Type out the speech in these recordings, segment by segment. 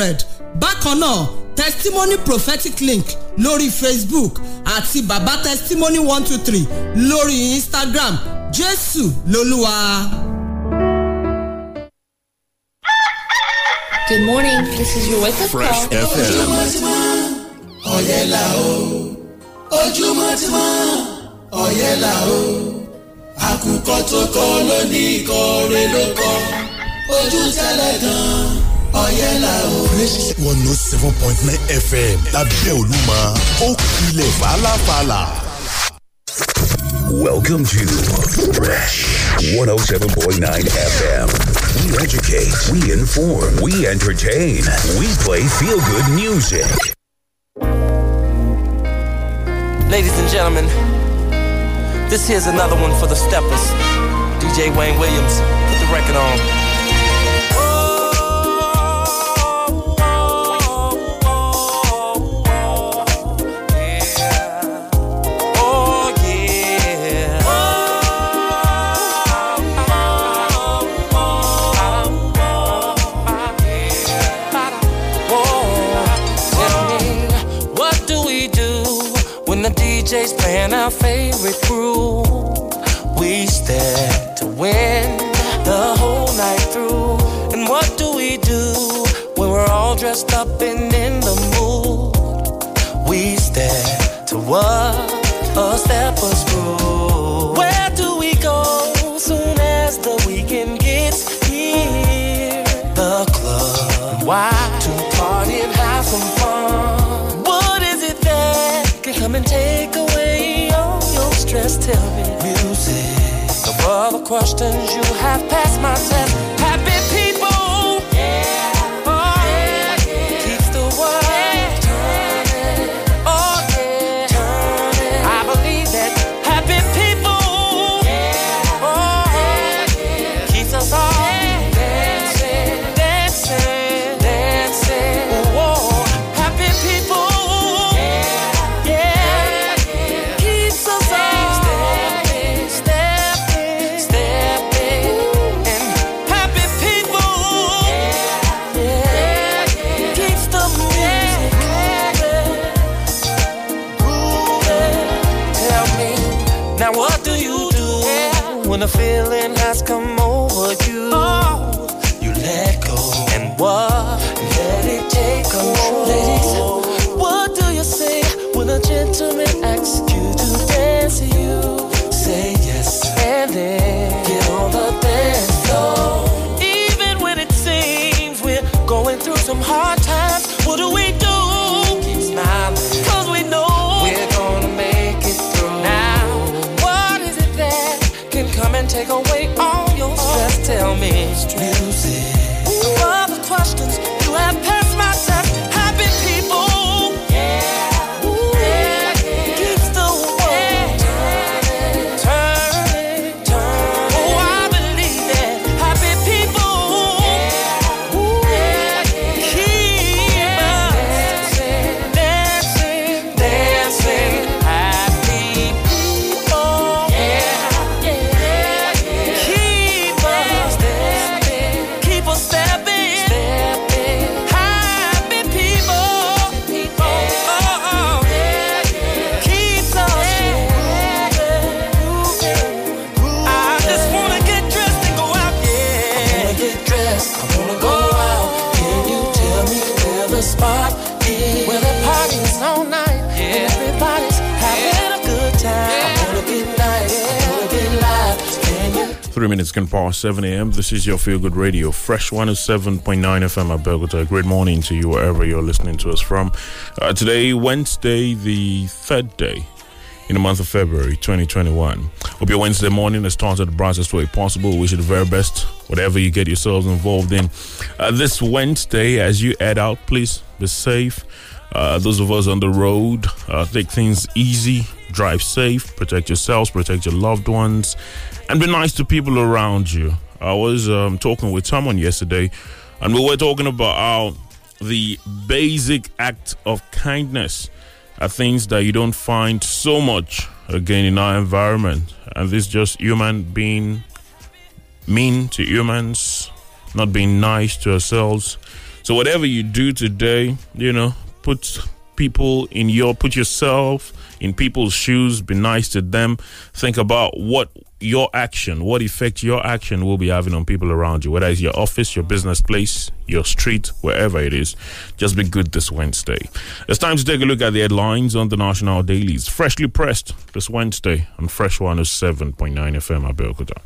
hundred bákan náà testimony prophetic link lórí facebook àti baba testimony one two three lórí instagram jésù lolúwa. Good morning. This is your wake up Fresh call. FM. ọ̀yẹ́là o ojúmọ́ ti mọ́ ọ̀yẹ́là o àkùkọ tó kọ lónìí ikọ̀ rẹ̀ ló kọ ojú tẹ́lẹ̀ gan ọ̀yẹ́là o. Fresh one oh seven point nine FM lábẹ́ Olúmọ ó kilẹ̀ fàlàfàlà. Welcome to Fresh 107.9 FM. We educate, we inform, we entertain, we play feel good music. Ladies and gentlemen, this here's another one for the steppers. DJ Wayne Williams, put the record on. DJ's playing our favorite groove? We stand to win the whole night through. And what do we do when we're all dressed up and in the mood? We stand to what a stepper's groove. Where do we go soon as the weekend gets here? The club. Why? To party and have some fun. Of all the questions you have passed my test. Take away all your stress? Tell me. Three minutes can pass 7 a.m. This is your Feel Good Radio, Fresh 107.9 FM Abeokuta. Great morning to you wherever you're listening to us from. Uh, today, Wednesday, the third day in the month of February 2021. Hope your Wednesday morning has started the brightest way possible. Wish you the very best, whatever you get yourselves involved in. Uh, this Wednesday, as you head out, please be safe. Uh, those of us on the road, uh, take things easy, drive safe, protect yourselves, protect your loved ones, and be nice to people around you. I was um, talking with someone yesterday, and we were talking about how the basic act of kindness are things that you don't find so much again in our environment. And this just human being mean to humans, not being nice to ourselves. So whatever you do today, you know, put people in your put yourself in people's shoes, be nice to them. Think about what your action, what effect your action will be having on people around you, whether it's your office, your business place, your street, wherever it is. Just be good this Wednesday. It's time to take a look at the headlines on the national dailies. Freshly pressed this Wednesday on Fresh 107.9 FM Abeokuta.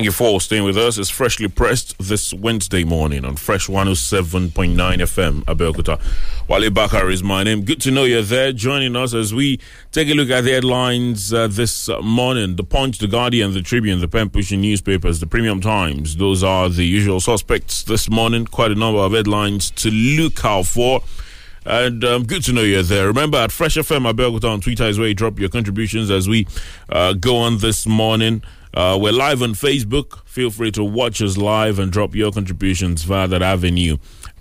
Thank you for staying with us. It's freshly pressed this Wednesday morning on Fresh 107.9 FM, Abeokuta. Wale Bakar is my name. Good to know you're there joining us as we take a look at the headlines uh, this morning. The Punch, The Guardian, The Tribune, The Pen Pushing Newspapers, The Premium Times. Those are the usual suspects this morning. Quite a number of headlines to look out for. And um, good to know you're there. Remember, at Fresh FM, Abeokuta on Twitter is where you drop your contributions as we uh, go on this morning. Uh, we're live on Facebook. Feel free to watch us live and drop your contributions via that avenue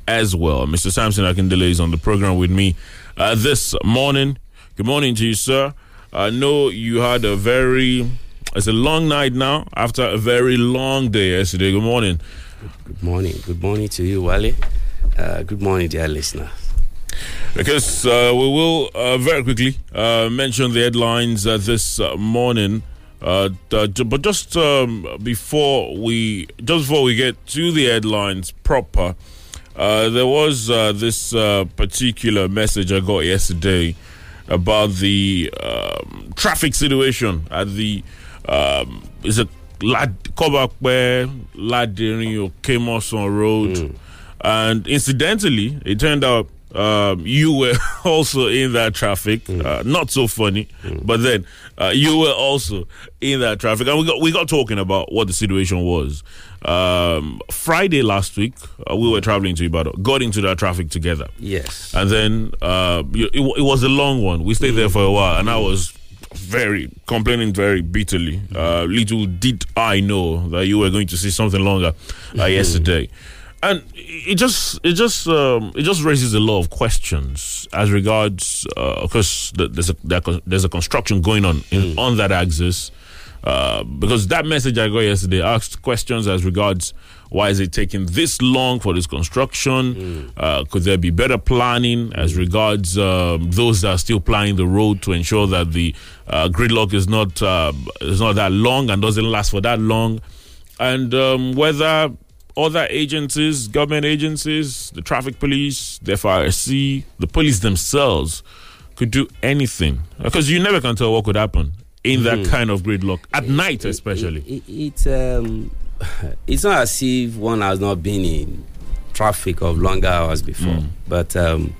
as well. Mr. Samson Akindele is on the program with me uh, this morning. Good morning to you, sir. I know you had a very, it's a long night now after a very long day yesterday. Good morning. Good morning. Good morning to you, Wale. Uh, good morning, dear listener. Because uh, we will uh, very quickly uh, mention the headlines uh, this uh, morning. Uh, uh, but just um, before we just before we get to the headlines proper, uh, there was uh, this uh, particular message I got yesterday about the um, traffic situation at the um, is it Lad Kobape Laderin or Kemoson Road, and incidentally, it turned out um, you were also in that traffic. Uh, not so funny, but then uh, you were also in that traffic, and we got we got talking about what the situation was. Um, Friday last week, uh, we were traveling to Ibadan, got into that traffic together, Yes. and then uh, it, it was a long one. We stayed there for a while, and I was very complaining very bitterly. Uh, little did I know that you were going to see something longer uh, yesterday, and it just it just um, it just raises a lot of questions as regards uh, because th- there's a there's a construction going on in, on that axis. Uh, because that message I got yesterday asked questions as regards why is it taking this long for this construction? Uh, could there be better planning as regards um, those that are still planning the road to ensure that the uh, gridlock is not uh, is not that long and doesn't last for that long? And um, whether other agencies, government agencies, the traffic police, the FRSC, the police themselves could do anything. Because you never can tell what could happen in that kind of gridlock. At night, especially. It, it, it, um, it's not as if one has not been in traffic of longer hours before, but um,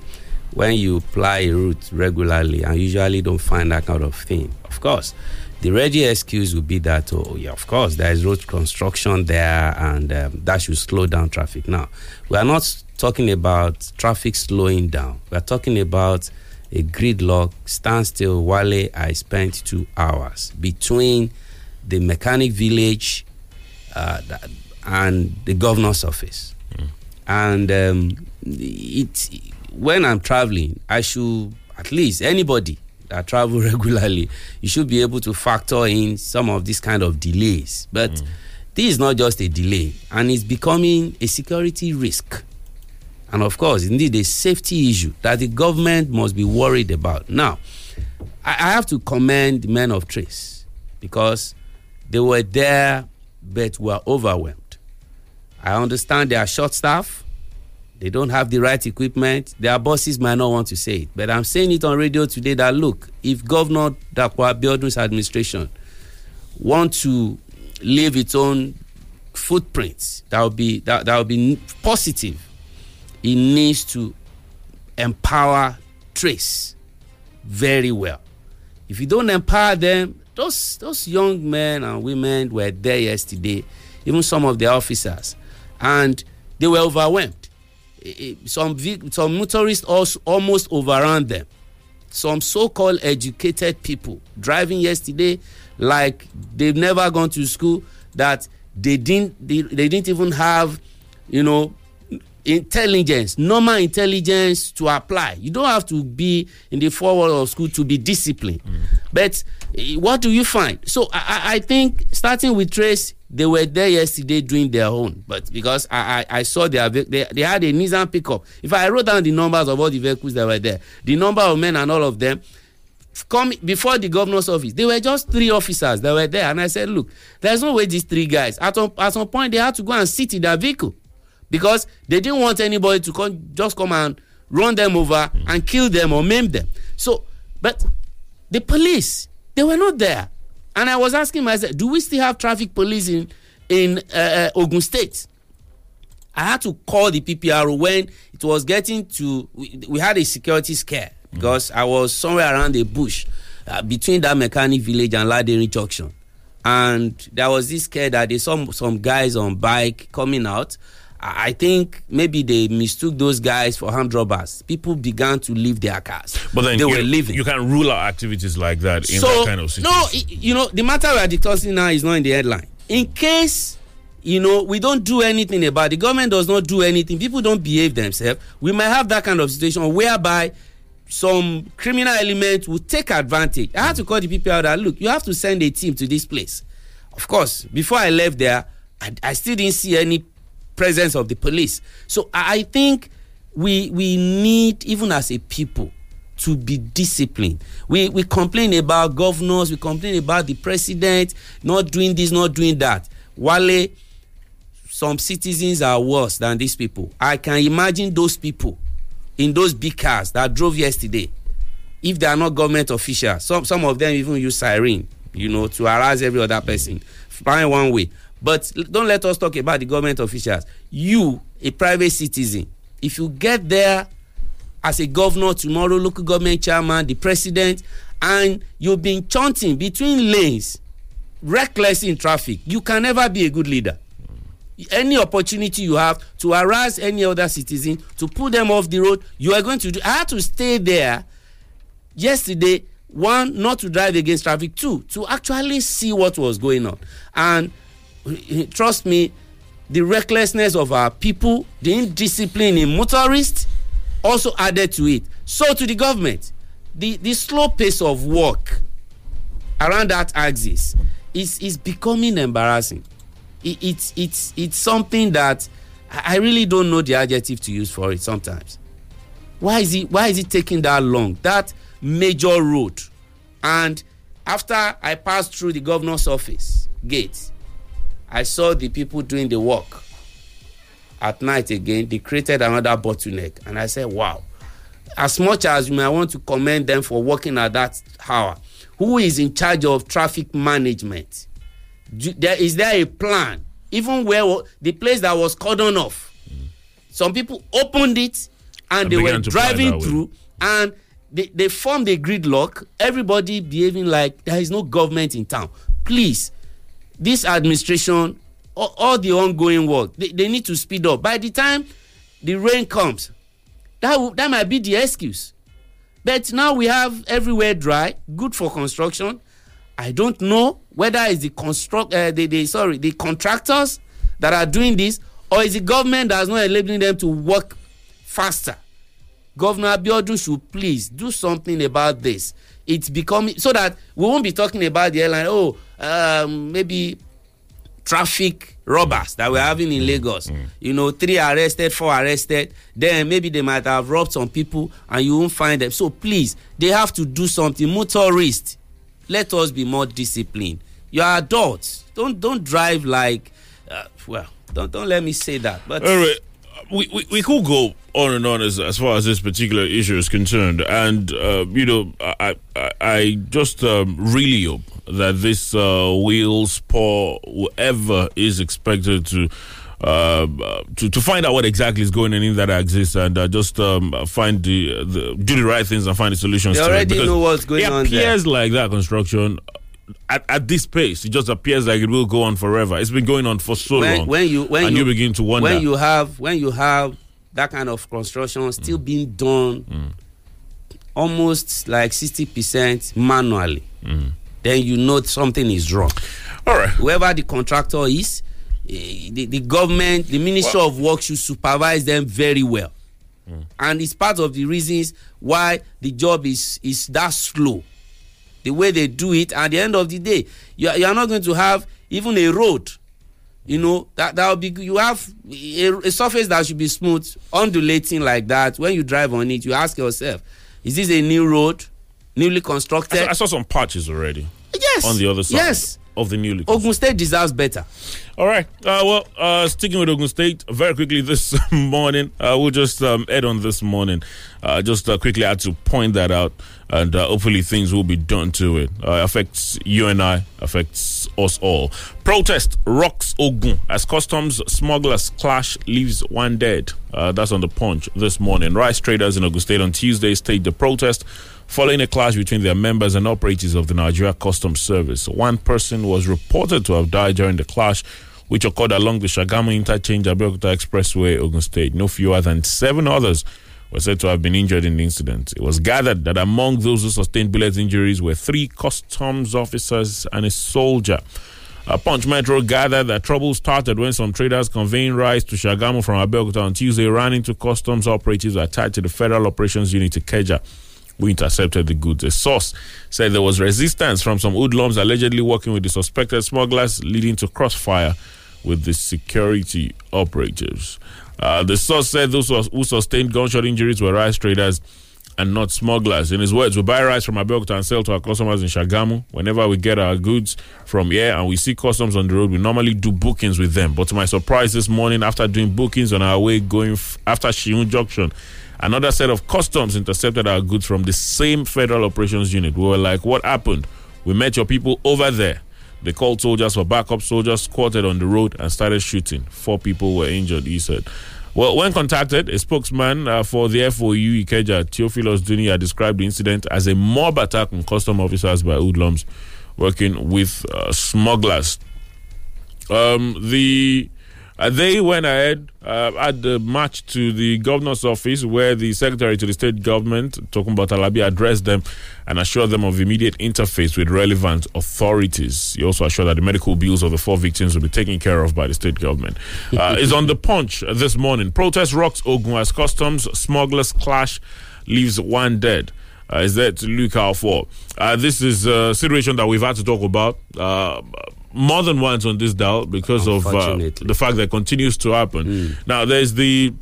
when you ply a route regularly and usually don't find that kind of thing, of course, the ready excuse would be that, oh, yeah, of course, there is road construction there and um, that should slow down traffic. Now, we are not talking about traffic slowing down, we are talking about a gridlock standstill while I spent two hours between the mechanic village uh, and the governor's office. And um, it when I'm traveling, I should at least anybody that travel regularly, you should be able to factor in some of these kind of delays. But mm. this is not just a delay, and it's becoming a security risk and of course, indeed, a safety issue that the government must be worried about. Now, I, I have to commend the men of Trace because they were there but were overwhelmed. I understand they are short staff, they don't have the right equipment, their bosses might not want to say it, but I'm saying it on radio today that look, if Governor Dapo Abiodun's administration want to leave its own footprints that will be that, that will be positive it needs to empower trace very well. If you don't empower them those those young men and women were there yesterday even some of the officers and they were overwhelmed some some motorists also almost overran them. Some so-called educated people driving yesterday like they've never gone to school that they didn't they, they didn't even have you know intelligence normal intelligence to apply. You don't have to be in the four walls of school to be disciplined. But eh, what do you find? So I, I I think starting with trace they were there yesterday doing their own. But because i i, I saw their they, they had a nissan pickup. If i wrote down the numbers of all the vehicles that were there the number of men and all of them come before the governor's office they were just three officers that were there. And i said look there's no way these three guys at some at some point they had to go and sit in their vehicle because they didn't want anybody to come just come and run them over and kill them or maim them. So but the police they were not there. And i was asking myself do we still have traffic police in in uh, uh, ogun state? I had to call the PPRO when it was getting to we, we had a security scare because I was somewhere around the bush uh, between that mechanic village and Laderin junction. And there was this scare that they saw some guys on bike coming out I think maybe they mistook those guys for armed robbers. People began to leave their cars. But then they were leaving. you can rule out activities like that in so that kind of situation. no, you know the matter we are discussing now is not in the headline. In case you know we don't do anything about it, the government does not do anything. People don't behave themselves. We might have that kind of situation whereby some criminal element will take advantage. I had to call the people out that look, you have to send a team to this place. Of course, before I left there, I, I still didn't see any presence of the police. So I, think we we need even as a people to be disciplined. We we complain about governors, we complain about the president not doing this, not doing that. Wale, some citizens are worse than these people. I can imagine those people in those big cars that drove yesterday. If they are not government officials, some some of them even use siren, you know, to harass every other person. Find one way. But don't let us talk about the government officials. You, a private citizen, if you get there as a governor tomorrow local government chairman the president and you've been chanting between lanes reckless in traffic you can never be a good leader any opportunity you have to harass any other citizen to pull them off the road you are going to do i had to stay there yesterday one not to drive against traffic two to actually see what was going on and trust me the recklessness of our people the indiscipline in motorists also added to it. So to the government the the slow pace of work around that axis is is becoming embarrassing. It, it's it's it's something that I, really don't know the adjective to use for it sometimes. Why is it why is it taking that long that major road? And after i passed through the governor's office gate i saw the people doing the work at night again. They created another bottleneck. And i said wow. As much as you might want to commend them for working at that hour who is in charge of traffic management? Do, there is there a plan? Even where the place that was cordoned off some people opened it and, And they were began to plan driving through and they, they formed a gridlock. Everybody behaving like there is no government in town. Please this administration all, all the ongoing work they, they need to speed up. By the time the rain comes that will, that might be the excuse. But now we have everywhere dry good for construction. I don't know whether it's the construct uh, the, the sorry the contractors that are doing this or is the government that's not enabling them to work faster. Governor abiodun should please do something about this it's becoming so that we won't be talking about the airline oh um, maybe traffic robbers that we're having in lagos. You know three arrested four arrested. Then maybe they might have robbed some people and you won't find them. So please they have to do something. Motorists let us be more disciplined. You are adults. Don't don't drive like uh, well don't don't let me say that but All right. We, we, we could go on and on as, as far as this particular issue is concerned. And, uh, you know, I, I, I just um, really hope that this uh, will spur whoever is expected to. Uh, uh, to to find out what exactly is going on in that exists and uh, just um, find the, the do the right things and find the solutions. They to it. already know what's going it on there. appears like that construction at, at this pace. It just appears like it will go on forever. It's been going on for so when, long. when you when and you, you begin to wonder. when you have when you have that kind of construction still mm. being done mm. almost like 60% manually, mm. then you know something is wrong. All right. Whoever the contractor is, eh, the, the government, the Ministry of Work should supervise them very well. And it's part of the reasons why the job is, is that slow. The way they do it, at the end of the day, you are, you are not going to have even a road. You know, that that will be you have a, a surface that should be smooth, undulating like that. When you drive on it, you ask yourself, is this a new road, newly I constructed? saw, I saw some patches already yes. on the other side Yes. Of the newly. Ogun State deserves better. All right. Uh, well, uh, sticking with Ogun State, very quickly this morning, uh, we'll just um, add on this morning. Uh, just uh, quickly had to point that out, and uh, hopefully things will be done to it. Uh, affects you and I, affects us all. Protest rocks Ogun as customs smugglers clash leaves one dead. Uh, that's on the punch this morning. Rice traders in Ogun State on Tuesday staged the protest following a clash between their members and operators of the Nigeria Customs Service. One person was reported to have died during the clash, which occurred along the Shagamu Interchange Abeokuta Expressway, Ogun State. No fewer than seven others were said to have been injured in the incident. It was gathered that among those who sustained bullet injuries were three customs officers and a soldier. A Punch Metro gathered that trouble started when some traders conveying rice to Shagamu from Abeokuta on Tuesday ran into customs operatives attached to the Federal Operations Unit Ikeja who intercepted the goods. A source said there was resistance from some hoodlums allegedly working with the suspected smugglers, leading to crossfire with the security operatives. Uh, the source said those who sustained gunshot injuries were rice traders and not smugglers. In his words, we buy rice from Abeokuta and sell to our customers in Shagamu. Whenever we get our goods from here and we see customs on the road, we normally do bookings with them. But to my surprise this morning, after doing bookings on our way going f- after Shiun Junction, another set of customs intercepted our goods from the same federal operations unit. We were like, what happened? We met your people over there. They called soldiers for backup. Soldiers squatted on the road and started shooting. Four people were injured, he said. Well, when contacted, a spokesman uh, for the FOU Ikeja, Theophilus Duniya, described the incident as a mob attack on custom officers by hoodlums working with uh, smugglers. Um, the uh, they went ahead uh, at the march to the governor's office where the secretary to the state government, Tokunbo Talabi, addressed them and assured them of immediate interface with relevant authorities. He also assured that the medical bills of the four victims will be taken care of by the state government. Uh, is on the punch this morning. Protest rocks Ogun as customs smugglers clash leaves one dead uh, is that to look out for. Uh, this is a situation that we've had to talk about uh, more than once on this dial because of uh, the fact that it continues to happen. Now, there's the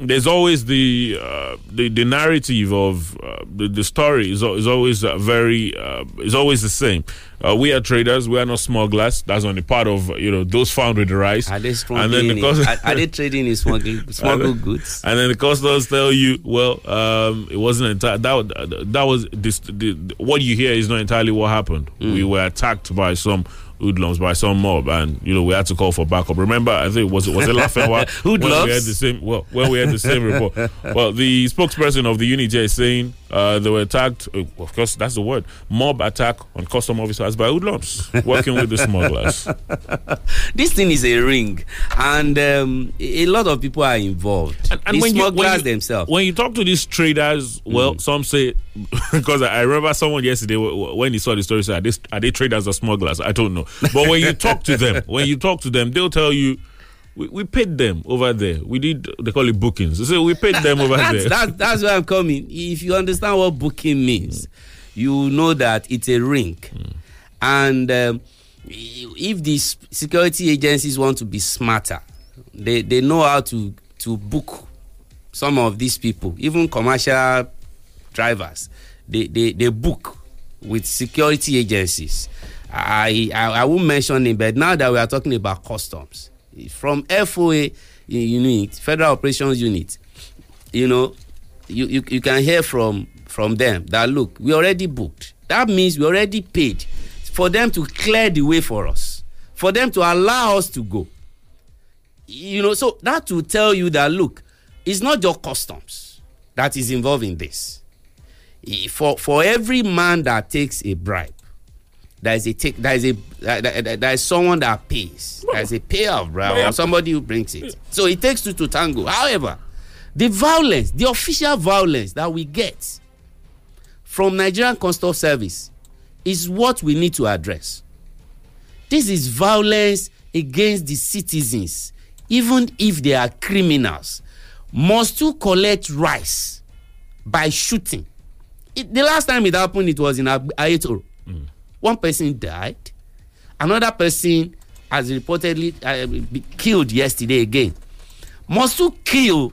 there's always the uh, the, the narrative of uh, the, the story is, is always uh, very uh, is always the same. Uh, we are traders. We are not smugglers. That's on the part of you know those found with the rice. Are they And then the cus- are, are they trading in smuggled, smuggled goods? and then the customs tell you, well, um, it wasn't that. That was this. The, what you hear is not entirely what happened. We were attacked by some hoodlums, by some mob, and you know we had to call for backup. Remember, I think was it was it Lafayette Hoodlums? we had the same. Well, when we had the same report. Well, the spokesperson of the unit is saying uh, they were attacked. Uh, of course, that's the word. Mob attack on custom officers by hoodlums working with the smugglers. This thing is a ring, and um, a lot of people are involved. the when you- smugglers when you- themselves. When you talk to these traders, well, Mm. some say because I remember someone yesterday when he saw the story said, "Are they, are they traders or smugglers?" I don't know. But when you talk to them, when you talk to them, they'll tell you. We, we paid them over there. We did. They call it bookings. So we paid them over that's, there. that's, that's where I'm coming. If you understand what booking means, you know that it's a ring. And um, if these security agencies want to be smarter, they, they know how to, to book some of these people, even commercial drivers. They, they, they book with security agencies. I, I, I won't mention it, but now that we are talking about customs, from FOA unit, Federal Operations Unit, you know, you, you, you can hear from from them that look, we already booked. That means we already paid for them to clear the way for us, for them to allow us to go. You know, so that will tell you that look, it's not just customs that is involved in this. For for every man that takes a bribe, there is a take there is a there, is someone that pays. There is a payer of bribe or somebody who brings it. So it takes two to tango. However, the violence the official violence that we get from nigerian custom service is what we need to address this is violence against the citizens even if they are criminals must to collect rice by shooting it, the last time it happened it was in ayetoro mm. one person died. Another person has reportedly uh, killed yesterday again. Must you kill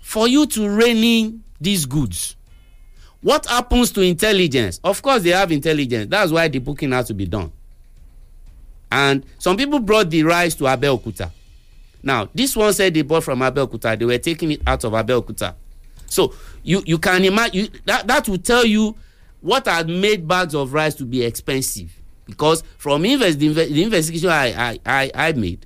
for you to rein in these goods? What happens to intelligence? Of course they have intelligence. That's why the booking has to be done. And some people brought the rice to abeokuta. Now this one said they bought from abeokuta. They were taking it out of abeokuta so you you can imagine that that will tell you what had made bags of rice to be expensive. Because from invest the, the investigation I, I i i made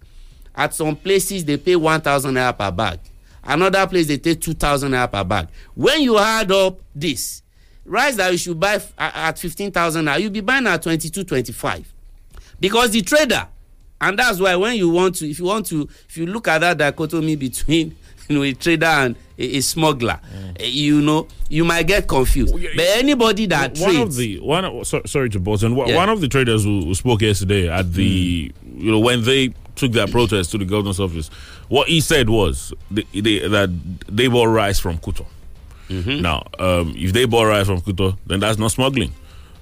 at some places they pay one thousand naira per bag. Another place they take two thousand naira per bag. When you add up this rice that you should buy at fifteen thousand naira you be buying at twenty-two twenty-five. Because the trader and that's why when you want to if you want to if you look at that dichotomy between you know a trader and a, a smuggler mm. uh, you know you might get confused well, yeah, but anybody that one trades of the one of, so, sorry to Bolton one, yeah. one of the traders who, who, spoke yesterday at the mm. you know when they took their protest to the governor's office what he said was they, they, that they bought rice from Kuto mm-hmm. now um, if they bought rice from Kuto then that's not smuggling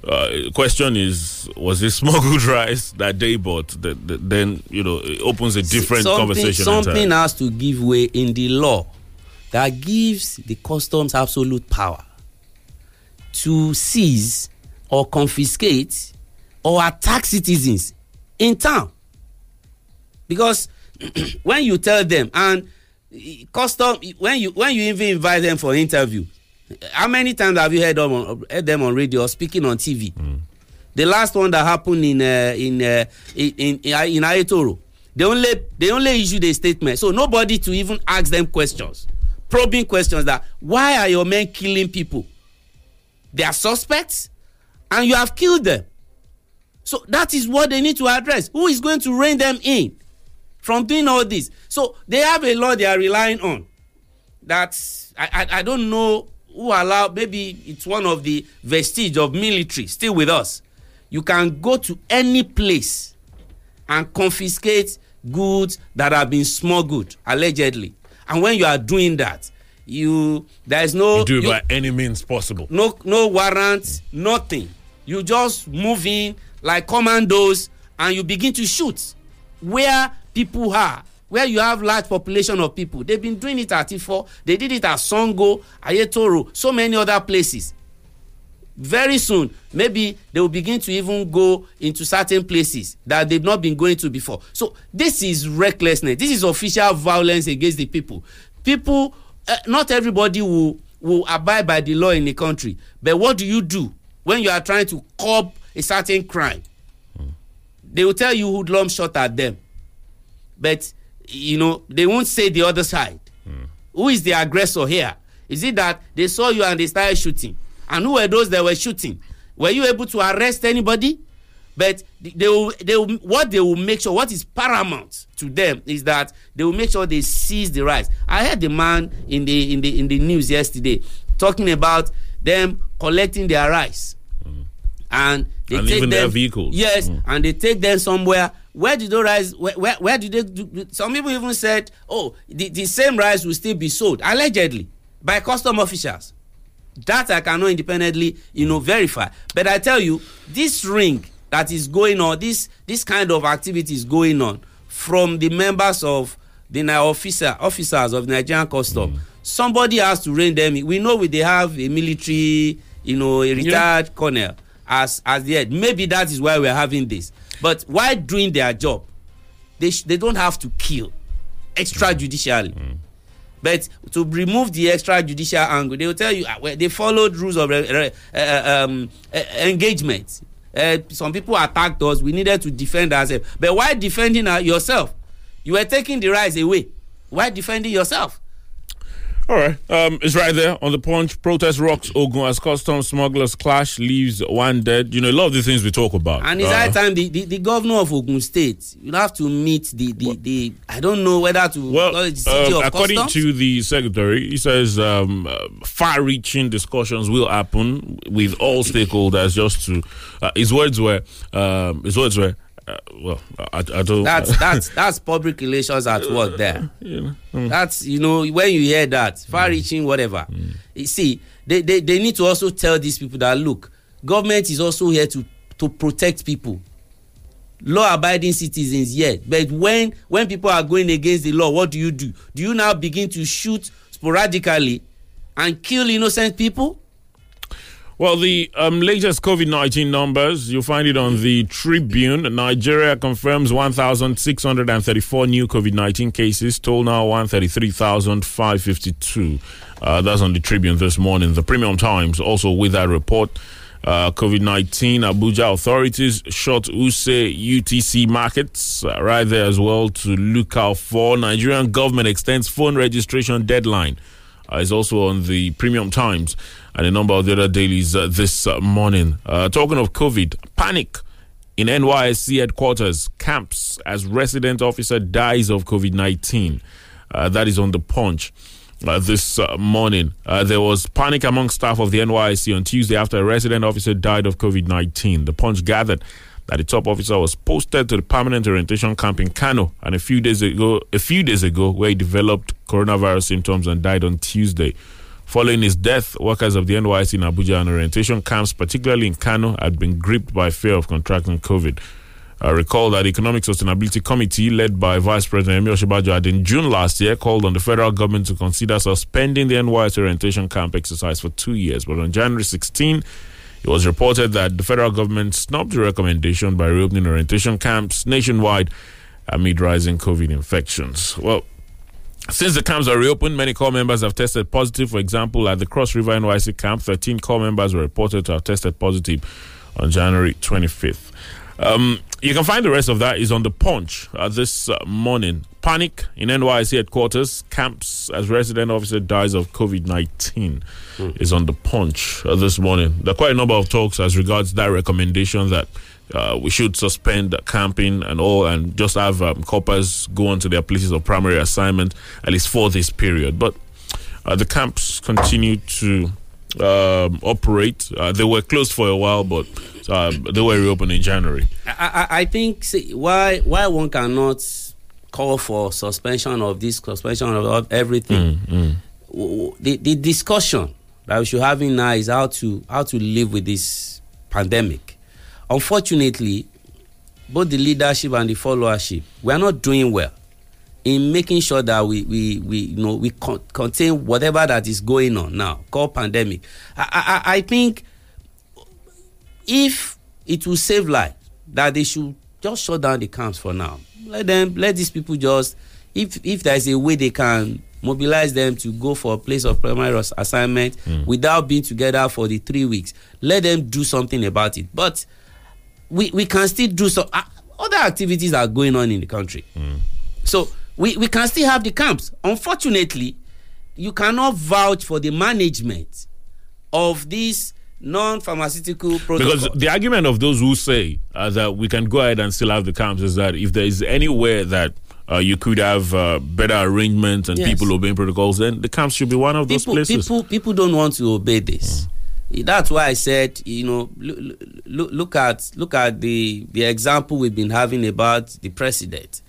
uh, question is was it smuggled rice that they bought then you know it opens a different something, conversation something entirely. has to give way in the law that gives the customs absolute power to seize or confiscate or attack citizens in town because when you tell them and custom when you when you even invite them for interview how many times have you heard them on, heard them on radio or speaking on TV? Mm. The last one that happened in uh, in, uh, in in in they only they only issued a statement, so nobody to even ask them questions, probing questions that why are your men killing people? They are suspects, and you have killed them. So that is what they need to address. Who is going to rein them in from doing all this? So they have a law they are relying on. That I, I, I don't know who allow maybe it's one of the vestige of military still with us. You can go to any place and confiscate goods that have been smuggled allegedly. And when you are doing that you there is no you do you, by any means possible. No no warrant nothing. You just move in like commandos and you begin to shoot where people are where you have large population of people. They've been doing it at ifo. They did it at songo ayetoro so many other places. Very soon maybe they will begin to even go into certain places that they've not been going to before. So this is recklessness. This is official violence against the people. People uh, not everybody will will abide by the law in the country. But what do you do when you are trying to curb a certain crime? Mm. they will tell you hoodlum shot at them. But you know, they won't say the other side. Mm. Who is the aggressor here? Is it that they saw you and they started shooting? And who were those that were shooting? Were you able to arrest anybody? But they will, they will, what they will make sure, what is paramount to them is that they will make sure they seize the rights. I heard the man in the in the in the news yesterday talking about them collecting their rights, mm. and they and take even them, their vehicles. Yes, Mm. and they take them somewhere. Where did those rice? Where, where, where did they? Do, some people even said, "Oh, the, the same rice will still be sold allegedly by custom officials." That I cannot independently, you know, verify. But I tell you, this ring that is going on, this this kind of activity is going on from the members of the officer officers of Nigerian custom. Somebody has to rein them. We know we they have a military, you know, a retired colonel as as the head. Maybe that is why we're having this. But while doing their job, they sh- they don't have to kill extrajudicially. But to remove the extrajudicial angle, they will tell you ah, well, they followed rules of re- uh, um, uh, engagement. Uh, some people attacked us. We needed to defend ourselves. But why defending uh, yourself? You were taking the rights away. Why defending yourself? All right. Um, it's right there on the punch. Protest rocks Ogun as custom smugglers clash leaves one dead. You know, a lot of the things we talk about. And it's Uh, high time the, the, the governor of Ogun State you have to meet the the, the I don't know whether to Well, call it the city of according customs. to the secretary, he says um, uh, far-reaching discussions will happen with all stakeholders. Just to uh, his words were, um, his words were, uh, well, I, I don't. that's that's that's public relations at work there. you know, mm. That's you know when you hear that far reaching whatever. You see, they, they they need to also tell these people that look, government is also here to to protect people. Law abiding citizens, yeah. But when when people are going against the law, what do you do? Do you now begin to shoot sporadically and kill innocent people? Well, the um, latest COVID 19 numbers, you'll find it on the Tribune. Nigeria confirms 1,634 new COVID 19 cases, total now 133,552. Uh, that's on the Tribune this morning. The Premium Times also with that report. Uh, COVID 19, Abuja authorities shut Wuse Utako markets uh, right there as well to look out for. Nigerian government extends phone registration deadline uh, is also on the Premium Times and a number of the other dailies uh, this uh, morning. Uh, talking of COVID, panic in NYSC headquarters, camps as resident officer dies of COVID 19. Uh, that is on the punch. Uh, this uh, morning, there was panic among staff of the NYSC on Tuesday after a resident officer died of COVID 19. The punch gathered that the top officer was posted to the permanent orientation camp in Kano, and a few days ago, a few days ago, where he developed coronavirus symptoms and died on Tuesday. Following his death, workers of the NYSC in Abuja and orientation camps, particularly in Kano, had been gripped by fear of contracting COVID. I recall that the Economic Sustainability Committee, led by Vice President Yemi Osinbajo, had in June last year called on the federal government to consider suspending the NYSC orientation camp exercise for two years. But on January 16, it was reported that the federal government snubbed the recommendation by reopening orientation camps nationwide amid rising COVID infections. Well, since the camps are reopened, many corps members have tested positive. For example, at the Cross River NYSC camp, 13 corps members were reported to have tested positive on January 25th. Um, you can find the rest of that is on the punch uh, this uh, morning. Panic in NYSC headquarters. Camps as resident officer dies of COVID 19 is on the punch uh, this morning. There are quite a number of talks as regards that recommendation that uh, we should suspend camping and all and just have um, corpers go on to their places of primary assignment at least for this period. But uh, the camps continue to um, operate. Uh, they were closed for a while, but uh, they were reopened in January. I, I, I think see, why why one cannot call for suspension of this suspension of, everything. W- w- The, the discussion that we should have in now is how to how to live with this pandemic. Unfortunately, both the leadership and the followership we are not doing well in making sure that we we we you know we con- contain whatever that is going on now called pandemic. I I, I think if it will save life that they should just shut down the camps for now. Let them let these people just if if there is a way they can mobilize them to go for a place of primary as- assignment hmm. without being together for the three weeks let them do something about it. But we we can still do some uh, other activities are going on in the country so we we can still have the camps unfortunately you cannot vouch for the management of these non-pharmaceutical protocols. Because the argument of those who say uh, that we can go ahead and still have the camps is that if there is anywhere that uh, you could have uh, better arrangements and Yes. people obeying protocols, then the camps should be one of those people, places. people people don't want to obey this. That's why I said, you know, look, look, look at look at the the example we've been having about the president.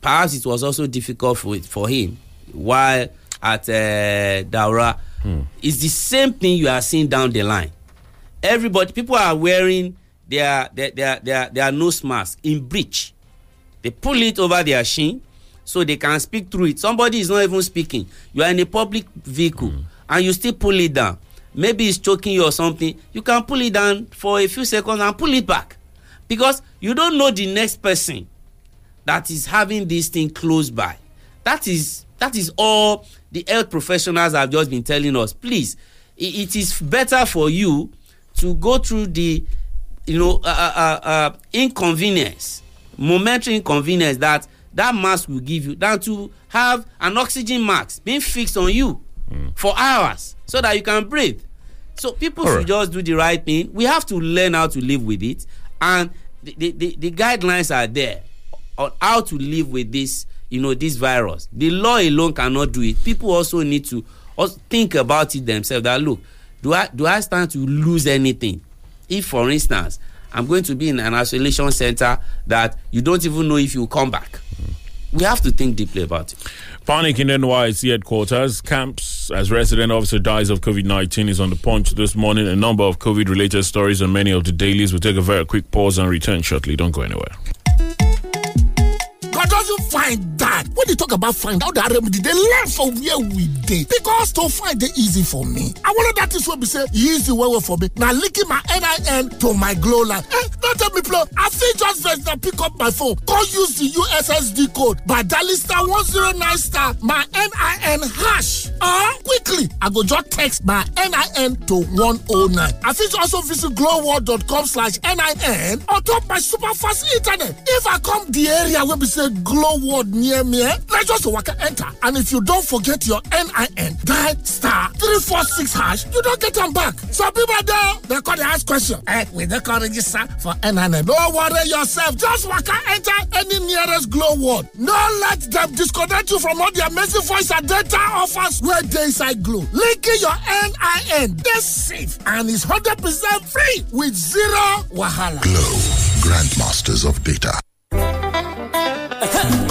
Perhaps it was also difficult for for him while at uh, Daura. It's the same thing you are seeing down the line. Everybody, people are wearing their their their their, their nose mask in breach. They pull it over their shin so they can speak through it. Somebody is not even speaking. You are in a public vehicle and you still pull it down. Maybe it's choking you or something. You can pull it down for a few seconds and pull it back because you don't know the next person that is having this thing close by. That is that is all the health professionals have just been telling us. Please, it is better for you to go through the you know uh, uh, uh, uh, inconvenience momentary inconvenience that that mask will give you than to have an oxygen mask being fixed on you for hours so that you can breathe. So people should just do the right thing. We have to learn how to live with it, and the, the, the, the guidelines are there on how to live with this, you know, this virus. The law alone cannot do it. People also need to also think about it themselves. That look, do I do I stand to lose anything? If, for instance, I'm going to be in an isolation center that you don't even know if you come back. Hmm. We have to think deeply about it. Panic in NYSC headquarters. Camps as resident officer dies of COVID 19 is on the punch this morning. A number of COVID related stories on many of the dailies. We'll take a very quick pause and return shortly. Don't go anywhere. Find that. When they talk about find out that remedy, they learn from where we did. Because to find it easy for me. I wonder that is what we say easy way way for me. Now linking my NIN to my Glo line. Eh, don't tell me play. I feel just first now pick up my phone. Go use the USSD code by dialing star 109 star my NIN hash. Or quickly, I go just text my NIN to 109. I feel also visit gloworld.com slash NIN on top my super fast internet. If I come the area where we say glow world near me, eh, let's just walk and enter. And if you don't forget your NIN, dial star 346 hash, you don't get them back. Some people there, they call the ask question. Eh, we don't call register for NIN. Don't worry yourself. Just walk and enter any nearest Gloworld. No let them disconnect you from all the amazing voice and data offers where they inside Glo. Linking your NIN, they safe and it's 100% free with zero wahala. Glo, grandmasters of data.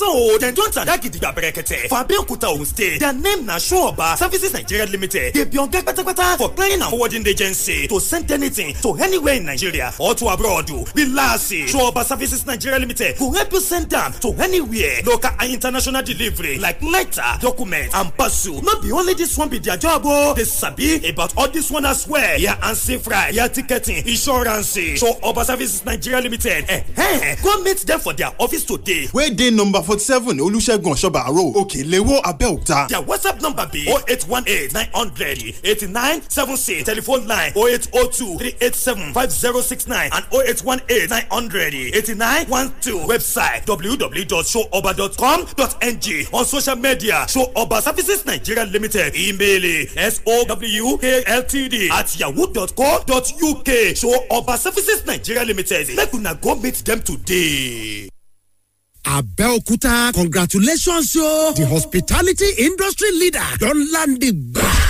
so dem don tada gidigba berekete for abeokuta ogun state their name na sureoba services nigeria limited dey be oga kpatakpata for clearing and forwarding agency to send anything to anywhere in nigeria or to abroad. Relax sureoba services nigeria limited go help you send am to anywhere. Local and international delivery like letter document and parcel. No be only this one be their job o dey sabi about all this one as well. Ya ansi fry ya ticketing insurance. Sureoba services nigeria limited eh, eh, go meet them for their office today. Wey dey number forty-seven olùṣègùn ọ̀ṣọ́bà road òkèléwó abẹ́òkúta. Their WhatsApp number be 0818 900 8976. Telephone line 0802 387 5069 and 0818 900 8912. Website www.showoba.com.ng. On social media, Showoba Services Nigeria Limited. Email sowkltd at yahoo.co.uk. Showoba Services Nigeria Limited. Make una go meet them today. Abeokuta, congratulations, yo! The hospitality industry leader don land the bar.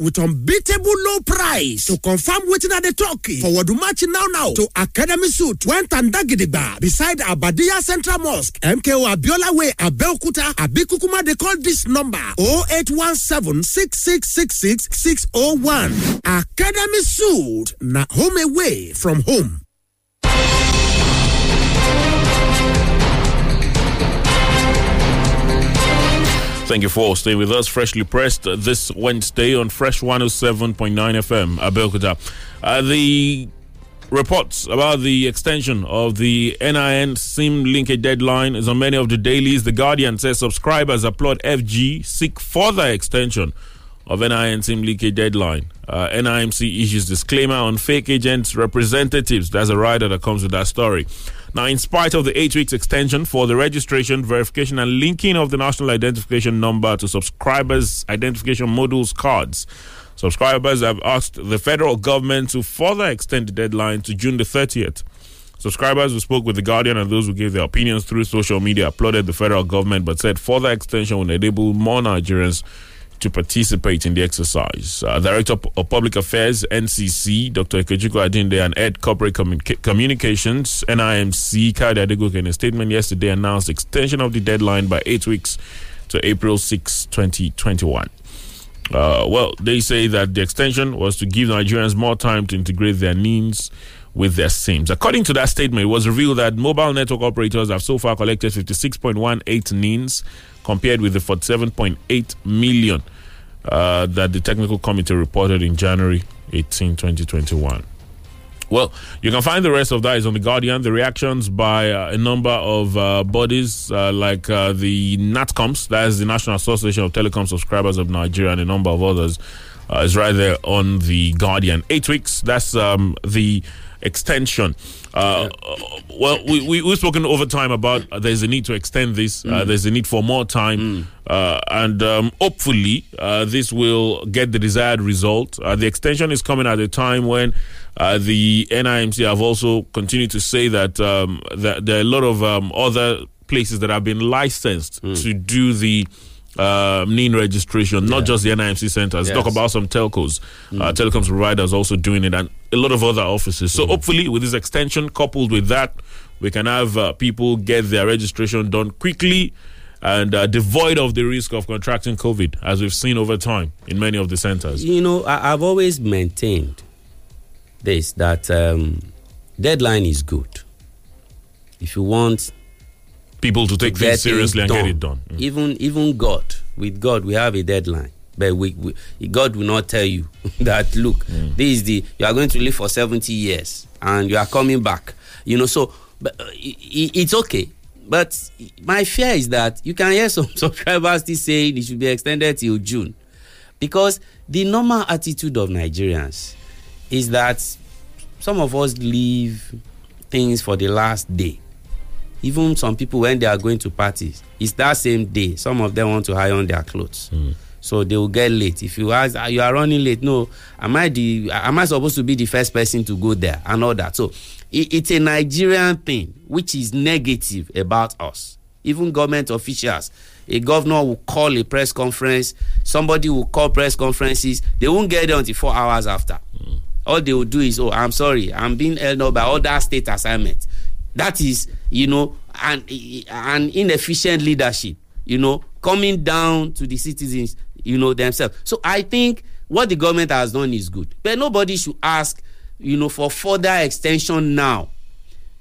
with unbeatable low price. To confirm wetin I dey talk, forward match now now to Academy Suit when Tandagidigba beside Abadia Central Mosque, MKO Abiola Way, Abeokuta, Abikukuma they call this number 0817 Academy Suit na home away from home. Thank you for staying with us. Freshly pressed uh, this Wednesday on Fresh 107.9 FM, Abeokuta. Uh, the reports about the extension of the NIN SIM linkage deadline is on many of the dailies. The Guardian says subscribers applaud FG seek further extension of NIN SIM linkage deadline. Uh, NIMC issues disclaimer on fake agents representatives. That's a rider that comes with that story. Now, in spite of the eight weeks extension for the registration, verification, and linking of the national identification number to subscribers' identification modules cards, subscribers have asked the federal government to further extend the deadline to June the 30th. Subscribers who spoke with The Guardian and those who gave their opinions through social media applauded the federal government but said further extension would enable more Nigerians to participate in the exercise. Uh, Director of Public Affairs, NCC, Dr. Ikechukwu Adinde, and Ed Corporate Communica- Communications, NIMC, Kayode Adegoke, in a statement yesterday announced extension of the deadline by eight weeks to April 6, 2021. Uh, well, they say that the extension was to give Nigerians more time to integrate their needs with their SIMs. According to that statement, it was revealed that mobile network operators have so far collected 56.18 NINs compared with the 47.8 million uh, that the technical committee reported in January 18, 2021. Well, you can find the rest of that is on the Guardian. The reactions by uh, a number of uh, bodies uh, like uh, the NatComs, that is the National Association of Telecom Subscribers of Nigeria, and a number of others, uh, is right there on the Guardian. Eight weeks. That's um, the extension. Uh, well, we, we, we've spoken over time about uh, there's a need to extend this, uh, Mm. there's a need for more time, uh, and um, hopefully uh, this will get the desired result. Uh, the extension is coming at a time when uh, the NIMC have also continued to say that, um, that there are a lot of um, other places that have been licensed Mm. to do the uh, NIN registration, not just the NIMC centers. Yes. Talk about some telcos, uh, telecoms providers also doing it, and a lot of other offices. So hopefully, with this extension coupled with that, we can have uh, people get their registration done quickly and uh, devoid of the risk of contracting COVID, as we've seen over time in many of the centers. You know, I, I've always maintained this that um, deadline is good. If you want people to take things seriously and get it done. Mm. even even God, with God, we have a deadline. But we, we God will not tell you that look, Mm. this is the you are going to live for seventy years and you are coming back. You know, so but, uh, i- i- it's okay. But my fear is that you can hear some subscribers still saying it should be extended till June, because the normal attitude of Nigerians is that some of us leave things for the last day. Even some people when they are going to parties, it's that same day. Some of them want to iron their clothes. So they will get late. If you ask, "Ah, you are running late. No, am I the? Am I supposed to be the first person to go there and all that? So it, it's a Nigerian thing which is negative about us. Even government officials, a governor will call a press conference. Somebody will call press conferences. They won't get there until four hours after. All they will do is, oh, I'm sorry, I'm being held up by other state assignment. That is, you know, an an inefficient leadership. You know, coming down to the citizens, you know, themselves. So I think what the government has done is good, but nobody should ask, you know, for further extension now.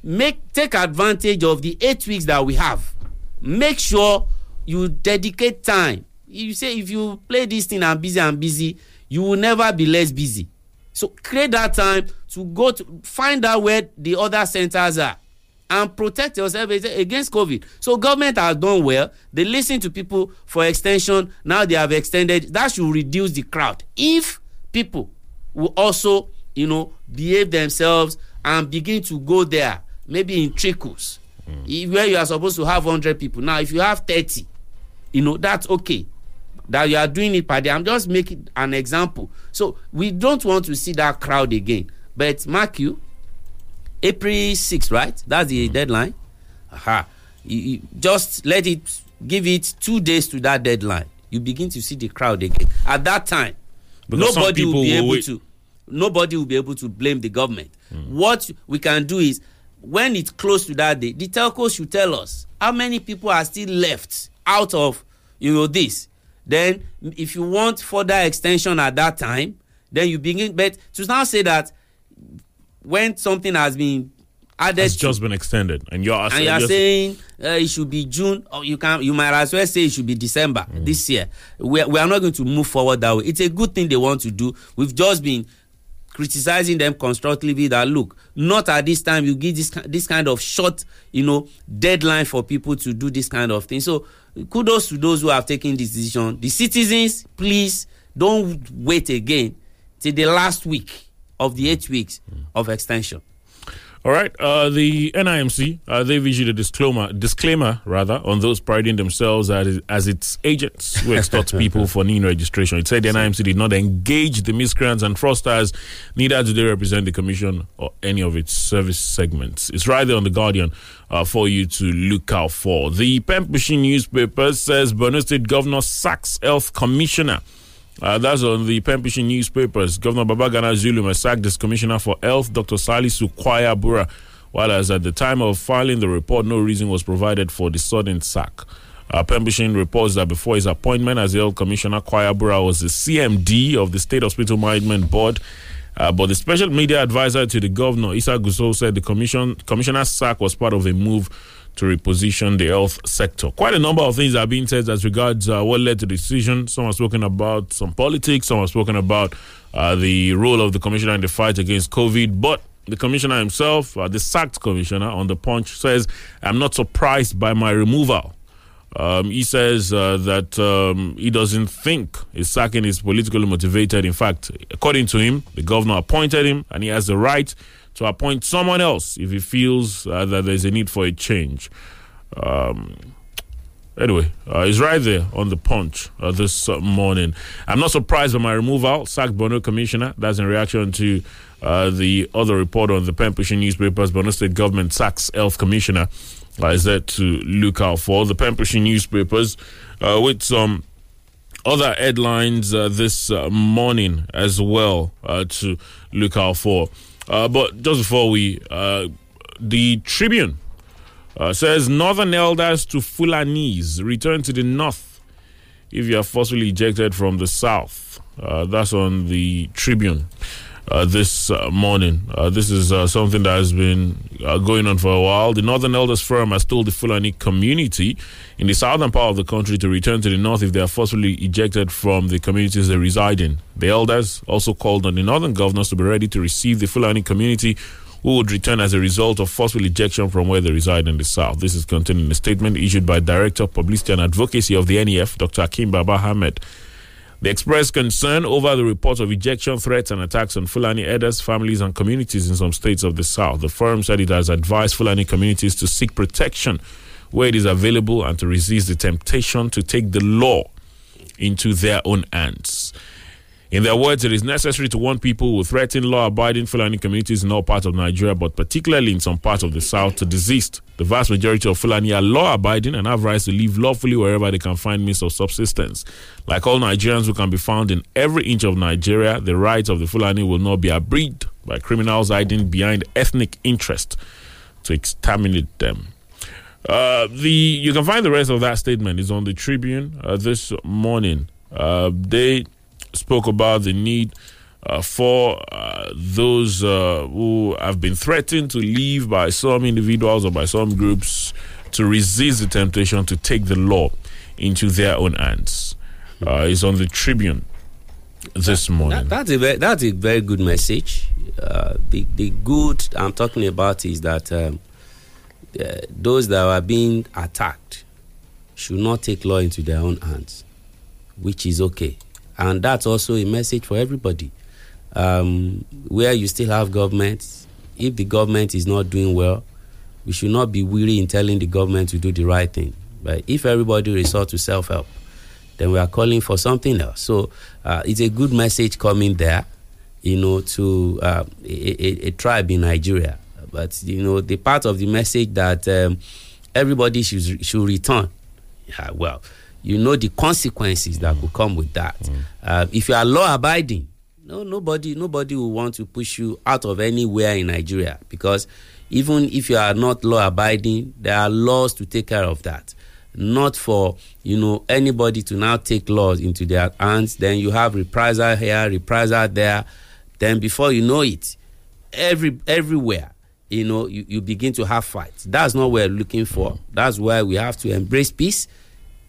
Make take advantage of the eight weeks that we have. Make sure you dedicate time. You say if you play this thing and busy and busy, you will never be less busy. So create that time to go to find out where the other centers are and protect yourself against COVID. So government has done well. They listen to people for extension. Now they have extended. That should reduce the crowd. If people will also, you know, behave themselves and begin to go there, maybe in trickles, if- where you are supposed to have hundred people. Now, if you have thirty, you know that's okay that you are doing it per day i'm just making an example so we don't want to see that crowd again but mark you april 6 right? That's the deadline. Aha. You, you just let it give it two days to that deadline. You begin to see the crowd again. At that time Because nobody will be will able wait. to nobody will be able to blame the government. What we can do is when it's close to that day the telco should tell us how many people are still left out of you know this. Then if you want further extension at that time then you begin but to now say that when something has been added It's just been extended, and you're and you are saying uh, it should be June or you can you might as well say it should be December this year. We are, we are not going to move forward that way. It's a good thing they want to do. We've just been criticizing them constructively that look not at this time you give this this kind of short you know deadline for people to do this kind of thing so kudos to those who have taken this decision the citizens please don't wait again till the last week of the eight weeks of extension All right. Uh, the NIMC uh, they've issued a disclaimer, disclaimer rather, on those priding themselves as, as its agents who extort people for NIN registration. It said the NIMC did not engage the miscreants and fraudsters, neither do they represent the commission or any of its service segments. It's right there on the Guardian uh, for you to look out for. The Pen Pushing newspaper says Borno State Governor sacks health commissioner. Uh, that's on the Pen Pushing newspapers. Governor Babagana Zulum has sacked this commissioner for health, Dr. Salisu Kwaya while as at the time of filing the report, no reason was provided for the sudden sack. Uh, reports that before his appointment as the health commissioner, Kwaya was the CMD of the State Hospital Management Board. Uh, but the special media advisor to the governor, Isa Gusau, said the commission commissioner's sack was part of a move to reposition the health sector. Quite a number of things are being said as regards uh, what led to the decision. Some have spoken about some politics, some have spoken about uh, the role of the commissioner in the fight against COVID. But the commissioner himself, uh, the sacked commissioner on the punch, says, I'm not surprised by my removal. Um, he says uh, that um, he doesn't think his sacking is politically motivated. In fact, according to him, the governor appointed him and he has the right to appoint someone else if he feels uh, that there's a need for a change. Um, anyway, uh, he's right there on the punch uh, this uh, morning. I'm not surprised by my removal, sacked Borno commissioner. That's in reaction to uh, the other report on the pen pushing newspapers. Borno State government sacks health commissioner uh, is there to look out for. The pen pushing newspapers with some other headlines this morning as well to look out for. Uh, but just before we, uh, the Tribune uh, says Northern elders to Fulanese return to the north if you are forcibly ejected from the south. That's on the Tribune. Uh, this uh, morning. Uh, this is uh, something that has been uh, going on for a while. The Northern Elders Forum has told the Fulani community in the southern part of the country to return to the north if they are forcibly ejected from the communities they reside in. The elders also called on the northern governors to be ready to receive the Fulani community who would return as a result of forceful ejection from where they reside in the south. This is contained in a statement issued by Director of Publicity and Advocacy of the NEF, Dr. Hakeem Baba Ahmed. They expressed concern over the reports of ejection threats and attacks on Fulani elders, families, and communities in some states of the South. The forum said it has advised Fulani communities to seek protection where it is available and to resist the temptation to take the law into their own hands. In their words, it is necessary to warn people who threaten law abiding Fulani communities in all parts of Nigeria, but particularly in some parts of the South, to desist. The vast majority of Fulani are law abiding and have rights to live lawfully wherever they can find means of subsistence. Like all Nigerians who can be found in every inch of Nigeria, the rights of the Fulani will not be abridged by criminals hiding behind ethnic interest to exterminate them. Uh, the you can find the rest of that statement is on the Tribune uh, this morning. Uh, they spoke about the need uh, for uh, those uh, who have been threatened to leave by some individuals or by some groups to resist the temptation to take the law into their own hands. Uh, it's on the Tribune this morning. That, that's a very, that's a very good message. Uh, the the good I'm talking about is that um, uh, those that are being attacked should not take law into their own hands, which is okay, and that's also a message for everybody. Um, where you still have government, if the government is not doing well, we should not be weary in telling the government to do the right thing. But if everybody resort to self help, then we are calling for something else. So uh, it's a good message coming there, you know, to uh, a, a, a, tribe in Nigeria. But you know, the part of the message that um, everybody should should return. Yeah, well, you know the consequences that could come with that. Mm. Uh, if you are law abiding, no, nobody nobody will want to push you out of anywhere in Nigeria because even if you are not law abiding, there are laws to take care of that. Not for you know anybody to now take laws into their hands. Then you have reprisal here reprisal there. Then before you know it every everywhere you know you, you begin to have fights. That's not what we're looking for. That's why we have to embrace peace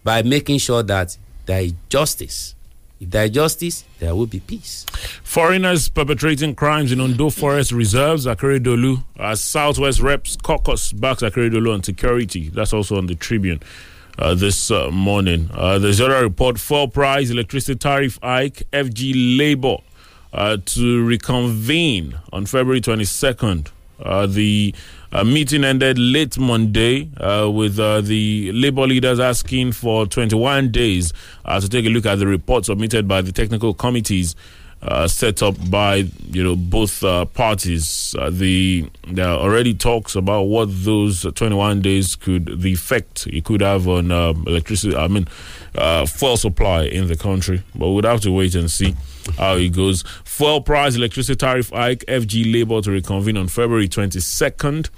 by making sure that there is justice if there is justice, there will be peace. Foreigners perpetrating crimes in Ondo Forest Reserves, Akeredolu, as Southwest Reps Caucus backs Akeredolu on security. That's also on the Tribune. Uh, this uh, morning. Uh, another report fuel price, electricity tariff hike, FG Labour uh, to reconvene on February 22nd. Uh, the uh, meeting ended late Monday with the Labour leaders asking for 21 days to take a look at the report submitted by the technical committees uh, set up by you know both uh, parties. Uh, the there are already talks about what those 21 days could the effect it could have on um, electricity. I mean, uh, fuel supply in the country. But we'd have to wait and see how it goes. Fuel price, electricity tariff hike, FG Labour to reconvene on February 22nd.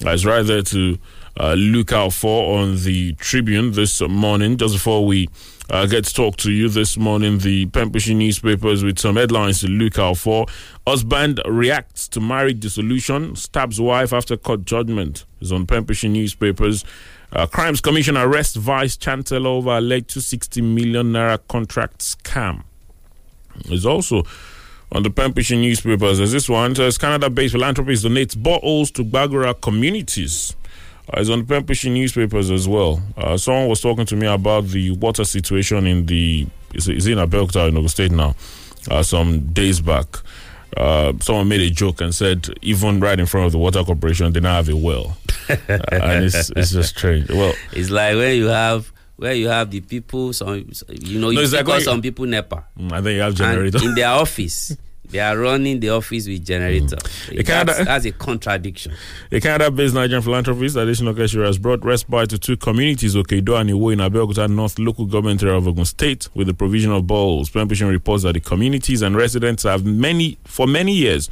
That's right there to uh, look out for on the Tribune this morning. Just before we uh, get to talk to you this morning, the Pen Pushing newspapers with some headlines to look out for. Husband reacts to marriage dissolution, stabs wife after court judgment. Is on Pen Pushing newspapers. Uh, Crimes Commission arrests Vice Chancellor over alleged 260 million naira contract scam. There's also on the Pen Pushing newspapers. There's this one says Canada-based philanthropist donates bottles to Bagura communities. Uh, it's on the Pen Pushing newspapers as well. Uh, someone was talking to me about the water situation in the is is in Abeokuta in Ogun State now? Uh, some days back. Uh, someone made a joke and said even right in front of the water corporation they now have a well, and it's it's just strange. Well, It's like when you have where you have the people, some you know, No, you it's like call you- some people NEPA. mm, I think you have And generator. in their office, they are running the office with generator. Mm. It kinda- That's, that's a contradiction. A Canada-based Nigerian philanthropist, Additional Keshira, has brought respite to two communities, Okedo and Iwo in Abeokuta North local government area of Ogun State, with the provision of bowls. Pen Pushing reports that the communities and residents have many, for many years,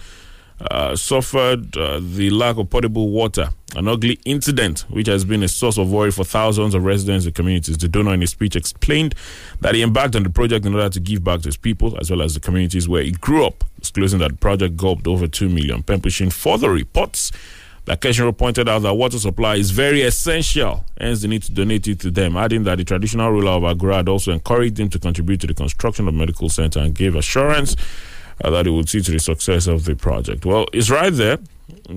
uh, suffered uh, the lack of potable water, an ugly incident which has been a source of worry for thousands of residents and communities. The donor in his speech explained that he embarked on the project in order to give back to his people as well as the communities where he grew up, disclosing that the project gulped over 2 million. Pen Pushing further reports that Keshiro pointed out that water supply is very essential, hence the need to donate it to them, adding that the traditional ruler of had also encouraged him to contribute to the construction of medical center and gave assurance uh, that it would see to the success of the project. Well, it's right there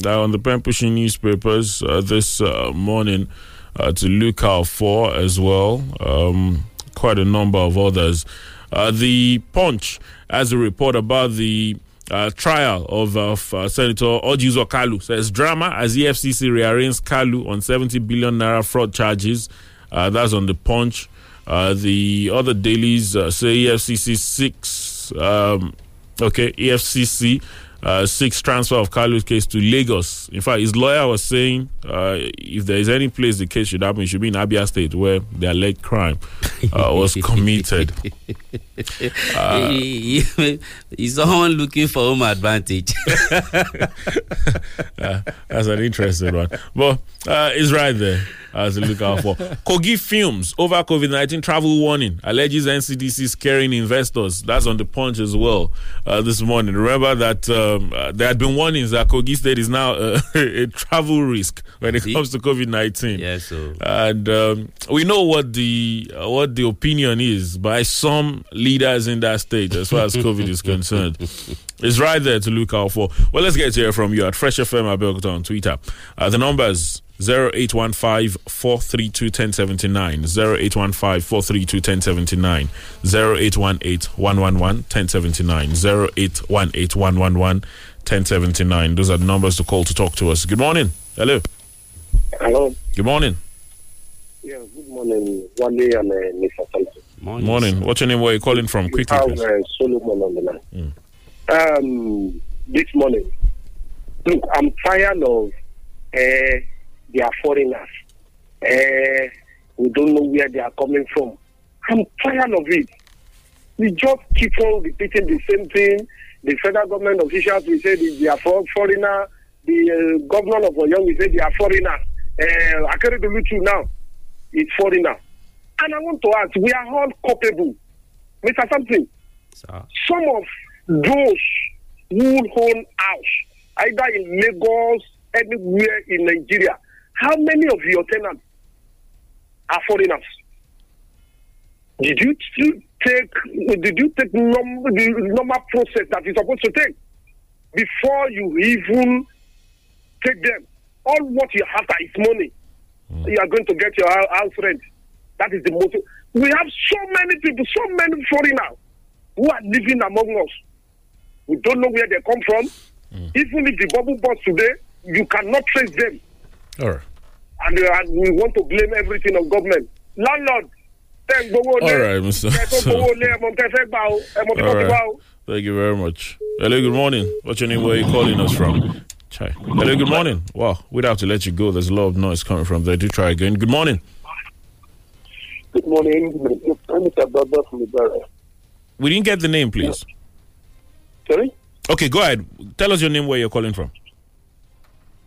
uh, on the Pen Pushing newspapers uh, this uh, morning uh, to look out for as well. Um, quite a number of others. Uh, the Punch has a report about the uh, trial of, of uh, Senator Orji Uzor Kalu. Says drama as EFCC rearranges Kalu on 70 billion naira fraud charges. That's on the Punch. The other dailies say EFCC six. Um, okay, EFCC uh, six transfer of Kalu's case to Lagos. In fact, his lawyer was saying uh, if there is any place the case should happen, it should be in Abia State where the alleged crime uh, was committed. He's someone looking for home advantage. Uh, that's an interesting one. But uh, it's right there as a look out for. Kogi Films over COVID 19 travel warning alleges NCDC scaring investors. That's on the punch as well uh, this morning. Remember that um, uh, there had been warnings that Kogi State is now uh, a travel risk when it comes to COVID 19. Yes, so And um, we know what the uh, what the opinion is by some leaders in that state as far as COVID is concerned. It's right there to look out for. Well, let's get to hear from you at Fresh FM Abeokuta on Twitter. Uh, the numbers 0815 432 1079, 0815 432 1079, 0818 111 1079, 0818 111 1079. Those are the numbers to call to talk to us. Good morning. Hello. Hello. Good morning. Yeah, good morning, Wale and uh, Mr. Thompson. morning. Morning. What's your name? Where are you calling from? We Quickly, have please. uh, Solomon on the line. Um, this morning, look, I'm tired of uh, they are foreigners. Uh, we don't know where they are coming from. I'm tired of it. We just keep on repeating the same thing. The federal government officials will say they are for foreigner. The uh, governor of Oyo will say they are foreigner. Uh, Akeredolu too now is foreigner. And I want to ask, we are all culpable. Mr. Something, Sir. some of those who own house, either in Lagos, anywhere in Nigeria, how many of your tenants are foreigners? Did you take? Did you take num- the normal process that you're supposed to take before you even take them? All what you have is money. Hmm. You are going to get your hou- house rent. That is the most. We have so many people, so many foreigners who are living among us. We don't know where they come from. Hmm. Even if the bubble burst today, you cannot trace them. All right. And, uh, and we want to blame everything on government. Landlord, tẹ́ ń gbowó lé. All right, Mr. Tẹ́ gbowó lé ẹmọ tẹ́ gbà o, ẹmọ tí All ti wá o. Thank you very much. Hello, good morning. What's your name? Where are you calling us from? Chai. Hello, good morning. Wow, we'd have to let you go. There's a lot of noise coming from there. Do try again. Good morning. Good morning, Mr. Baba from Ibara. We didn't get the name, please. Sorry? Okay, go ahead. Tell us your name, where you're calling from.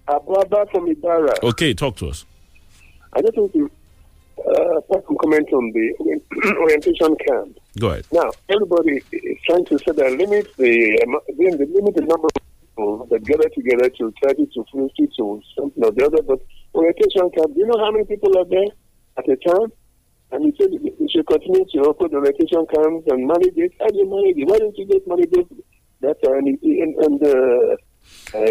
Ababa from Ibara. Okay, talk to us. I just want to uh, put some comment on the orientation camp. Go ahead. Now, everybody is trying to say that limit the, um, the, limit the number of people that gather together to 30 to 50 to something or the other. But orientation camp, do you know how many people are there at a time? And you said you should continue to open the orientation camps and manage it. How do you manage it? Why don't you just manage it? Uh, and, and, and uh,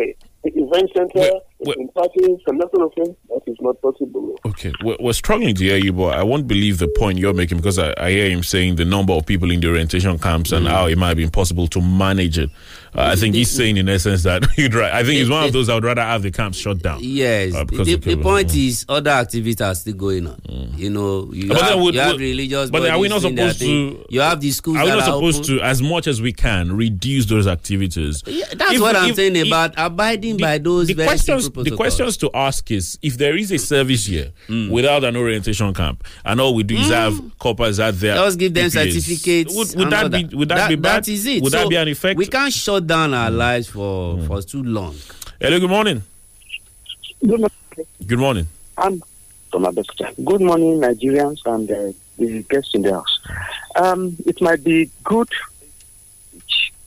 event center, in parties, and that sort of thing. That is not possible. Okay, we're, we're struggling to hear you, but I won't believe the point you're making because I, I hear him saying the number of people in the orientation camps and mm. how it might be impossible to manage it. Uh, I think he's saying, in essence, that you'd right. I think he's one of those I would rather have the camps shut down. Yes, Uh, the, the point is other activities are still going on. You know, you But have, would- you have religious. but are we not supposed to- You have the schools Are we not supposed to, as much as we can, reduce those activities? That's If- what I'm if- saying if- about abiding by those the very questions, the questions to ask is if there is a service here without an orientation camp, and all we do is have corpers out there, Just give them PPAs, certificates. Would, would that be would that, be bad? That is it. Would So that be an effect? We can't shut down our lives for for too long. Hello, good morning. Good morning. Good morning. I'm from Abeokuta. Good morning, Nigerians and uh, the guests in the house. Um, it might be good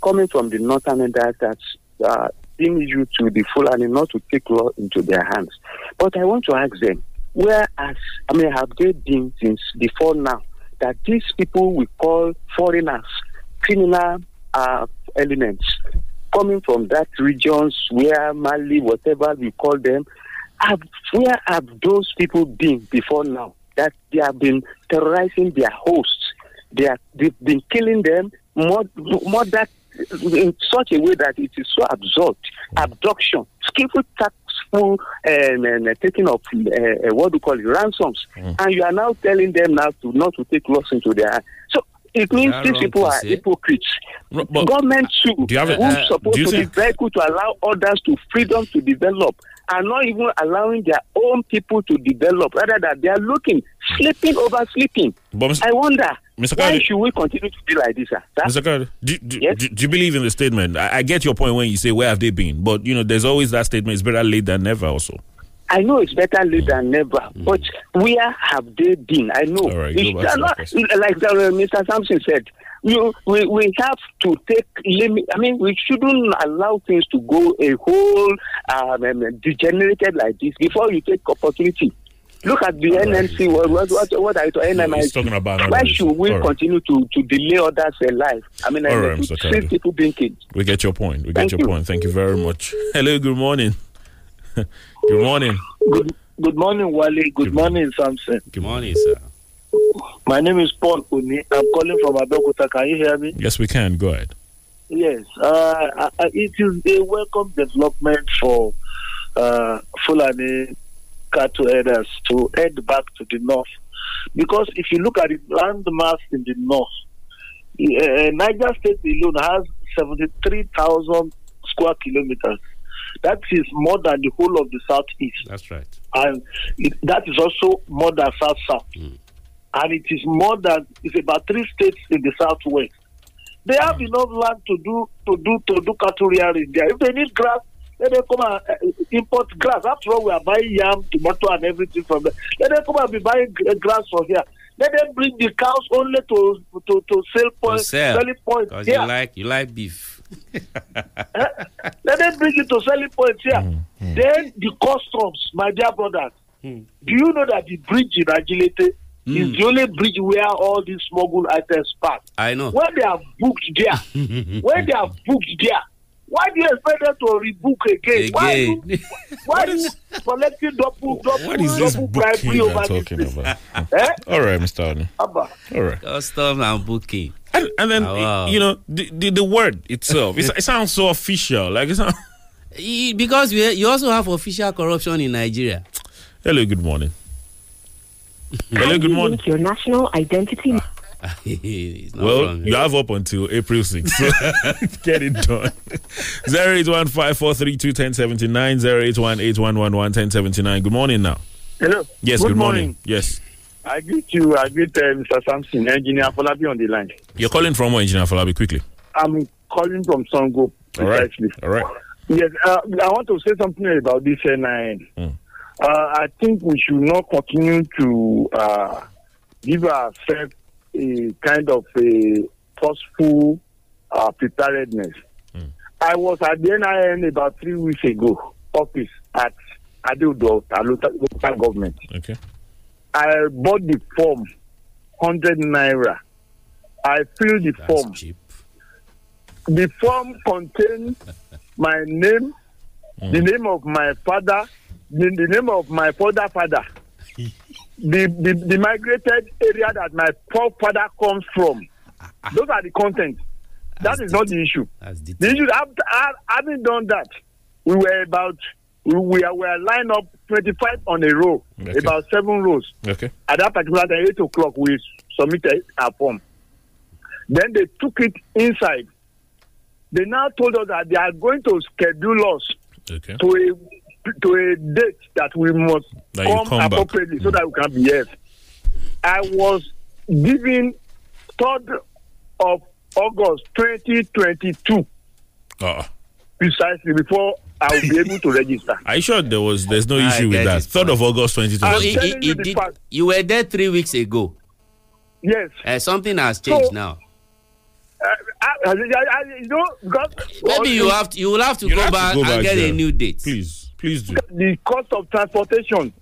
coming from the northern elders that uh, being you to the Fulani not to take law into their hands. But I want to ask them, where has, I mean, have they been since before now that these people we call foreigners, criminal uh, elements, coming from that regions where Mali, whatever we call them, have, where have those people been before now? That they have been terrorizing their hosts. They are, they've been killing them more, more that in such a way that it is so absurd. Abduction, skillful, tactful, um, and uh, taking of uh, what do you call it, ransoms. And you are now telling them now to not to take laws into their hands. So it means these people are hypocrites. but- Government too, Do you have a- who's uh, supposed to think- be vehicle to allow others to freedom to develop, are not even allowing their own people to develop. Rather that they are looking, sleeping over sleeping. But Mr. I wonder Mr. why Kade- should we continue to be like this, sir? Mr. Kari, do, do, do, do you believe in the statement? I, I get your point when you say where have they been, but you know there's always that statement. It's better late than never. Also, I know it's better late than never, but where have they been? I know. Mm. All right, It's back to that not- like uh, Mr. Sampson said, you, we, we have to take limit. I mean, we shouldn't allow things to go a whole um, um, degenerated like this before you take opportunity. Look at the NNC. What, what, what, what are you NMIC? talking about Why should we All right. continue to, to delay others' life? I mean, All I right, Mr. people being killed. we get your point. We get Thank your you. point. Thank you very much. Hello, good morning. good morning. Good, good morning, Wale. Good, morning, Samson. Good morning, sir. My name is Paul Uni. I'm calling from Abeokuta. Can you hear me? Yes, we can. Go ahead. Yes. Uh, I- I- it is a welcome development for uh, Fulani cattle herders to head back to the north. Because if you look at the land mass in the north, uh, Niger State alone has 73,000 square kilometers. That is more than the whole of the southeast. That's right. and it, that is also more than South South, hmm. and it is more than it's about three states in the southwest. They have hmm. enough land to do to do to do cattle rearing there. If they need grass, let them come and uh, import grass. After all, we are buying yam, tomato, and everything from there. Let them come and be buying g- uh, grass from here. Let them bring the cows only to to to sell To point, sell. selling point Because you like you like beef. Eh, let them bring it to selling points here. Mm, mm. Then the customs, my dear brothers. Mm. Do you know that the bridge in Ajilete is the only bridge where all these smuggled items pass? I know. When they are booked there, when they are booked there, why do you expect them to rebook again? Why, Again. you, why are you collecting double, double, What is this double booking bribery you're over talking thing? about? Eh? All right, Mr. Arne. All right. Custom and booking. And, and then Oh, wow. you know the, the the word itself. It's, it sounds so official. Like it's not. Because we, you also have official corruption in Nigeria. Hello, good morning. Hello, good morning. Your national identity. It's Well, wrong. you have up until April 6th. So get it done. 08154321079, 08181111079. Good morning now. Hello. Yes, good, morning. Yes. I greet you. I greet uh, Mr. Sampson, engineer Folabi on the line. You're calling from where, Engineer Falabi, quickly. I'm calling from Songo, All right. All right. Yes, uh, I want to say something about this NIN. Mm. Uh, I think we should not continue to uh, give ourselves a kind of a forceful uh, preparedness. I was at the NIN about three weeks ago, office at Ado-Odo, local government. Okay. I bought the form, 100 naira. I filled the form. The form contained my name, the name of my father, the, the name of my father father, the, the the migrated area that my forefather comes from. Those are the contents. That is not the issue. The issue after having done that, we were about we were, we were lined up 25 on a row, Okay. about seven rows. Okay. At that particular time, 8 o'clock, we submitted our form. Then they took it inside. They now told us that they are going to schedule us Okay. to a to a date that we must That come, come appropriately so that we can behave. I was given third of August 2022 Uh, precisely before I will be able to register. are you sure there was there's no I issue with that? Third of August, So 2020. it, telling it, you it the did, you were there three weeks ago. Yes. Uh, something has changed So- now. Uh, I, I, I, you know, because Maybe you have to, you will have to go have to back and get there. a new date. Please, please do. the cost of transportation.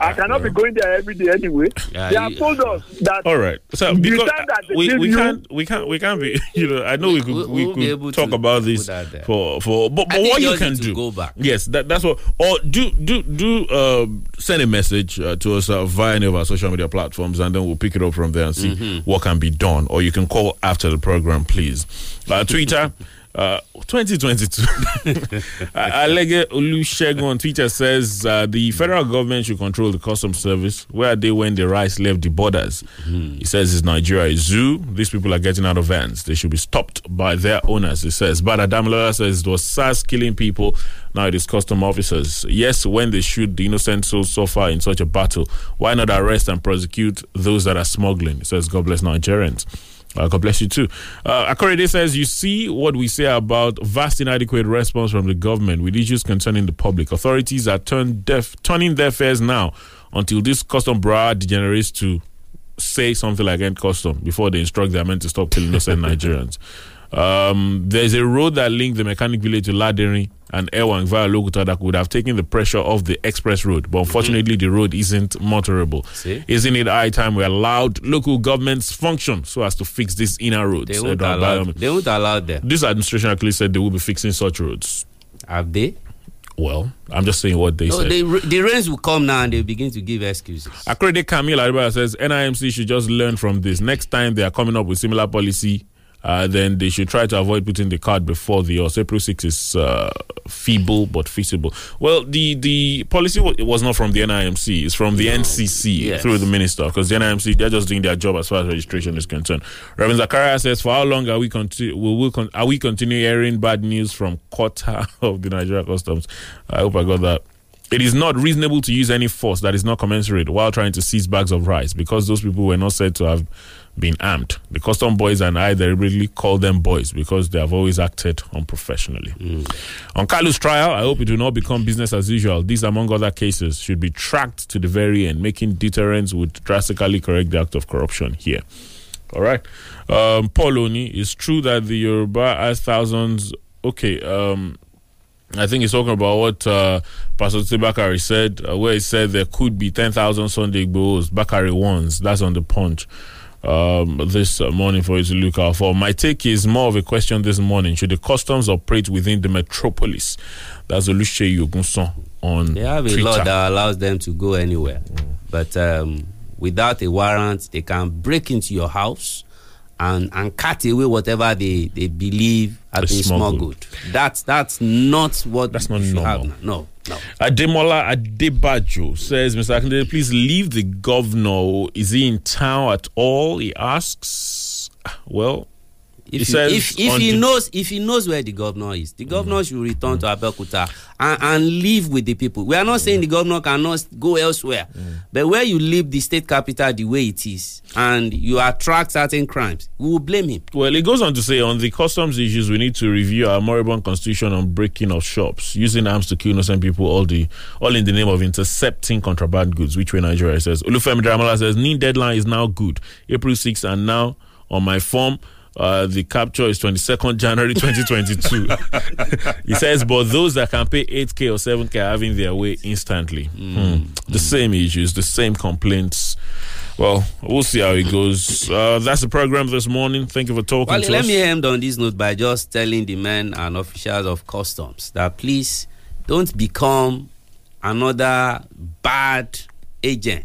I cannot be going there every day anyway. Yeah, they have you- told us that. All right. So because time that they we, we can't we can't we can't be you know I know we could we, we'll be could talk about this put that there. for for but, but what you can do go back. yes that that's what or do do do uh, send a message uh, to us uh, via any of our social media platforms and then we'll pick it up from there and see Mhm. what can be done or you can call after the program please uh, Twitter. Uh, 2022. Alege Olusegun on Twitter says uh, the federal government should control the customs service. Where are they when the rice left the borders? He says it's Nigeria a zoo. These people are getting out of hands. They should be stopped by their owners. He says. But Adamlola says it was SARS killing people. Now it is custom officers. Yes, when they shoot the innocent souls so far in such a battle, why not arrest and prosecute those that are smuggling? He says, God bless Nigerians. Uh, God bless you too. Uh, Akorede says, You see what we say about vast inadequate response from the government with issues concerning the public. Authorities are turned deaf, turning their ears now until this custom bra degenerates to say something like end custom before they instruct their men to stop killing innocent Nigerians. Um, there's a road that links the mechanic village to Laderin and Ewang via Lokuta that would have taken the pressure off the express road, but unfortunately the road isn't motorable. See? Isn't it high time we allowed local governments function so as to fix these inner roads? They won't, allow, they won't allow them. This administration actually said they will be fixing such roads. Have they? Well, I'm just saying what they No, said. they, the rains will come now and they'll begin to give excuses. Accredited Camille Ariba says NIMC should just learn from this. Next time they are coming up with similar policy, uh, then they should try to avoid putting the card before the horse. April 6 is uh, feeble but feasible. Well, the, the policy wa- was not from the NIMC, it's from the NCC Yes. through the minister because the NIMC, they're just doing their job as far as registration is concerned. Reverend Zakaria says, For how long are we, conti- will we con- are we continue hearing bad news from quarter of the Nigeria Customs? I hope I got that. It is not reasonable to use any force that is not commensurate while trying to seize bags of rice because those people were not said to have been armed. The custom boys and I deliberately call them boys because they have always acted unprofessionally. On Kalu's trial, I hope it will not become business as usual. These, among other cases, should be tracked to the very end. Making deterrence would drastically correct the act of corruption here. All right. Um, Paul Oni, it's true that the Yoruba has thousands. Okay. Um, I think he's talking about what uh, Pastor Bakare said, uh, where he said there could be 10,000 Sunday Igbohos, Bakare ones. That's on the punch um, this morning for you to look out for. My take is more of a question this morning. Should the customs operate within the metropolis? That's Oluche Yogunson on They have a Twitter. law that allows them to go anywhere. But um, without a warrant, they can break into your house and, and cut away whatever they, they believe has been smuggled. smuggled. That's that's not what That's not normal. have. No, no. Ademola Adebajo says, Mr. Akindele, please leave the governor. Is he in town at all? He asks. Well, If, He you- if, if he knows if he knows where the governor is, the governor should return to Abeokuta and, and live with the people. We are not saying the governor cannot go elsewhere, mm. but where you leave the state capital the way it is and you attract certain crimes, we will blame him. Well, it goes on to say on the customs issues, we need to review our moribund constitution on breaking of shops, using arms to kill innocent people, all the all in the name of intercepting contraband goods. Which way Nigeria says. Olufemi Dramala says, "Need deadline is now good. April 6th, and now on my form." Uh, the capture is 22nd January 2022. he says, but those that can pay 8k or 7k are having their way instantly. Hmm. The same issues, the same complaints. Well, we'll see how it goes. Uh, that's the program this morning. Thank you for talking Well, to let us. me end on this note by just telling the men and officials of customs that please don't become another bad agent